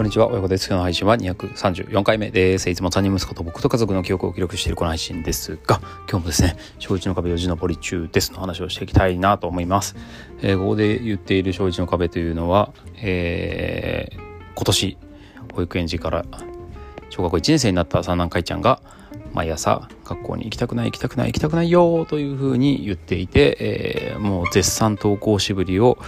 こんにちは、親子です。今日の配信は234回目です。いつも3人息子と僕と家族の記憶を記録しているこの配信ですが、今日もですね、小一の壁4時登り中ですの話をしていきたいなと思います。えー、ここで言っている小一の壁というのは、えー、今年、保育園児から小学校1年生になった三男海ちゃんが、毎朝学校に行きたくない行きたくない行きたくないよというふうに言っていて、えー、もう絶賛登校しぶりを、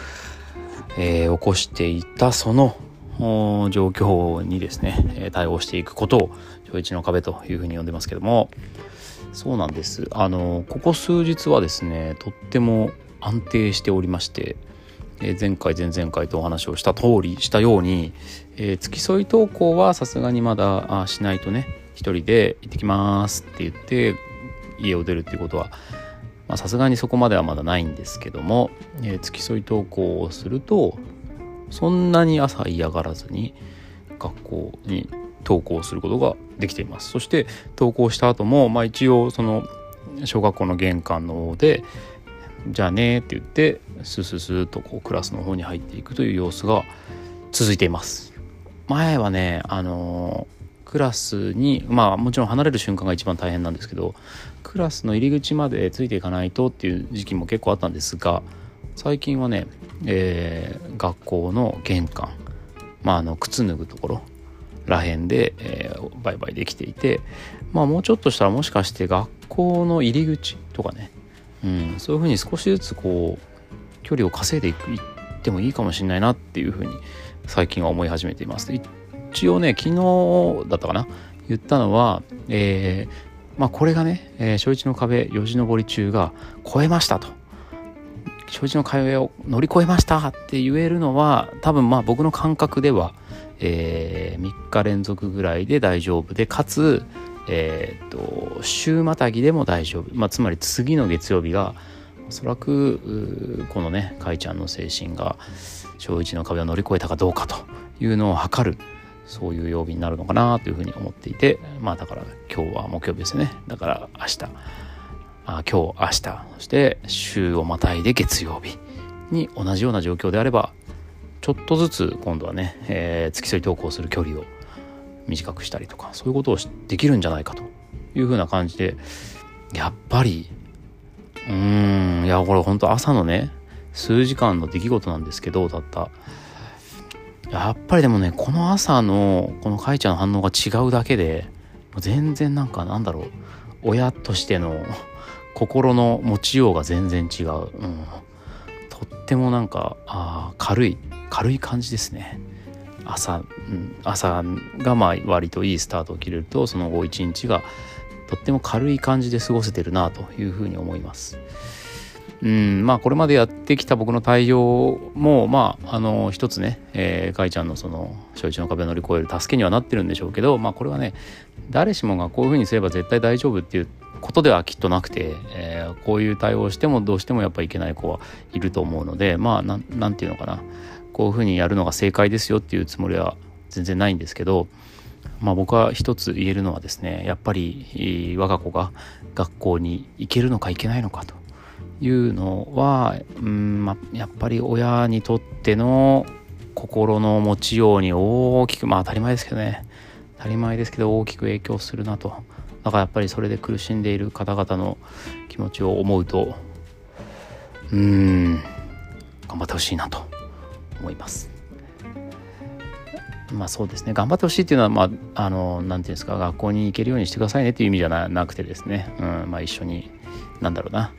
えー、起こしていたその状況にですね対応していくことを小一の壁というふうに呼んでますけども。そうなんです。あのここ数日はですねとっても安定しておりまして前回前々回とお話をした通りしたように、えー、付き添い登校はさすがにまだしないとね一人で行ってきますって言って家を出るっていうことはさすがにそこまではまだないんですけども、えー、付き添い登校をするとそんなに朝嫌がらずに学校に登校することができています。そして登校した後もまあ一応その小学校の玄関の方でじゃあねって言ってスススーとこうクラスの方に入っていくという様子が続いています。前はねあのクラスにまあもちろん離れる瞬間が一番大変なんですけどクラスの入り口までついていかないとっていう時期も結構あったんですが最近はね、えー、学校の玄関、まあ、あの靴脱ぐところらへんで、えー、売買できていて、まあ、もうちょっとしたらもしかして学校の入り口とかね、うん、そういうふうに少しずつこう距離を稼いでいくってもいいかもしれないなっていうふうに最近は思い始めています。一応ね昨日だったかな言ったのは、えーまあ、これがね、えー、小一の壁よじ登り中が超えましたと。障子の壁を乗り越えましたって言えるのは多分まあ僕の感覚では、えー、3日連続ぐらいで大丈夫でかつ、えーと、週またぎでも大丈夫、まあ、つまり次の月曜日がおそらくこのねかいちゃんの精神が小1の壁を乗り越えたかどうかというのを測るそういう曜日になるのかなというふうに思っていてまあだから今日は木曜日ですね。だから明日。あ今日明日。そして週をまたいで月曜日に同じような状況であればちょっとずつ今度はね、えー、付き添い投稿する距離を短くしたりとかそういうことをできるんじゃないかというふうな感じでやっぱりうーんいやこれ本当朝のね数時間の出来事なんですけどたった。やっぱりでもねこの朝のこのかいちゃんの反応が違うだけで全然なんかなんだろう親としての心の持ちようが全然違う、うん、とってもなんかあ軽い軽い感じですね。朝、うん、朝がまあ割といいスタートを切れるとその後一日がとっても軽い感じで過ごせてるなというふうに思います。うん。まあこれまでやってきた僕の対応もまああの一つね、えー、かいちゃんのその小一の壁を乗り越える助けにはなってるんでしょうけどまあこれはね誰しもがこういうふうにすれば絶対大丈夫っていうことではきっとなくて、えー、こういう対応してもどうしてもやっぱいけない子はいると思うのでまあなんなんていうのかな。こういうふうにやるのが正解ですよっていうつもりは全然ないんですけど、まあ、僕は一つ言えるのはですねやっぱり我が子が学校に行けるのか行けないのかというのは、うんまあ、やっぱり親にとっての心の持ちように大きくまあ当たり前ですけどね。当たり前ですけど大きく影響するなとだからやっぱりそれで苦しんでいる方々の気持ちを思うとうーん頑張ってほしいなと思います。まあそうですね。頑張ってほしいっていうのはまああの何て言うんですか学校に行けるようにしてくださいねっていう意味じゃなくてですね、うんまあ、一緒になんだろうな。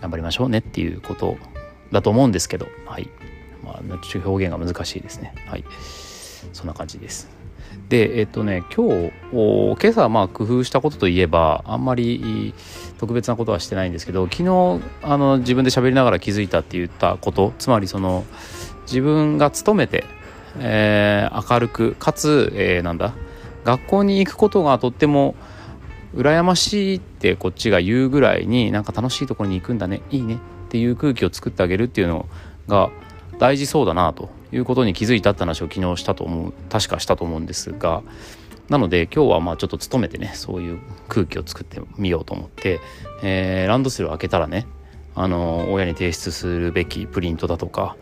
頑張りましょうねっていうことだと思うんですけど。はい。まあ表現が難しいですね。はい。そんな感じです。でえっとね今日今朝まあ工夫したことといえばあんまり特別なことはしてないんですけど昨日あの自分で喋りながら気づいたって言ったことつまりその自分が勤めて、えー、明るくかつ、えー、なんだ学校に行くことがとっても羨ましいってこっちが言うぐらいになんか楽しいところに行くんだねいいねっていう空気を作ってあげるっていうのが大事そうだなということに気づいたって話を昨日したと思う確かしたと思うんですがなので今日はまあちょっと努めてねそういう空気を作ってみようと思って、えー、ランドセルを開けたらねあの親に提出するべきプリントだとか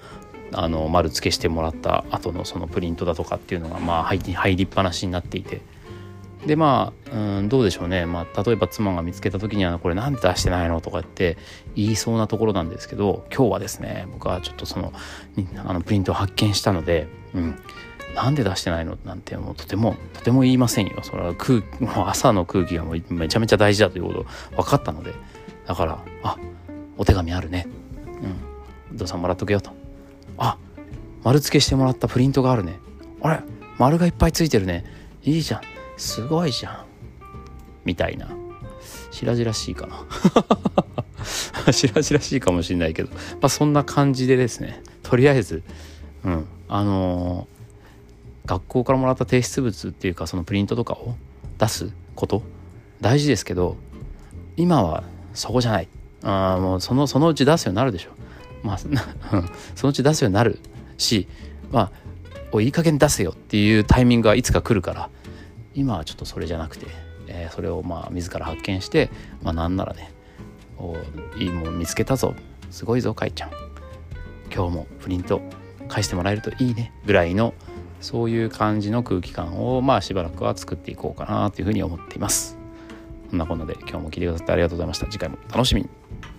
あの丸付けしてもらった後のそのプリントだとかっていうのがまあ入り入りっぱなしになっていてでまあ、うん、どうでしょうね、まあ、例えば妻が見つけた時にはこれなんで出してないの？とかって言いそうなところなんですけど今日はですね僕はちょっとそのあのプリントを発見したので、うん、なんで出してないの？なんてもうとてもとても言いませんよ。それは空もう朝の空気がもうめちゃめちゃ大事だということ分かったので。だからあお手紙あるね。うん。どうさんもらっとけよと。あ丸付けしてもらったプリントがあるね。あれ丸がいっぱいついてるね。いいじゃん。すごいじゃん。みたいな。白々しいかな。白々しいかもしれないけど、まあ、そんな感じでですね。とりあえず、うん、あのー、学校からもらった提出物っていうかそのプリントとかを出すこと。大事ですけど今はそこじゃない。あもうそのそのうち出すようになるでしょ。まあそのうち出すようになるしまあおいい加減出せよっていうタイミングはいつか来るから。今はちょっとそれじゃなくて、えー、それをまあ自ら発見して、まあ、なんならねおいいもん見つけたぞすごいぞかいちゃん今日もプリント返してもらえるといいねぐらいのそういう感じの空気感をまあしばらくは作っていこうかなというふうに思っています。そんなこんなで今日も聞いてくださってありがとうございました。次回も楽しみに。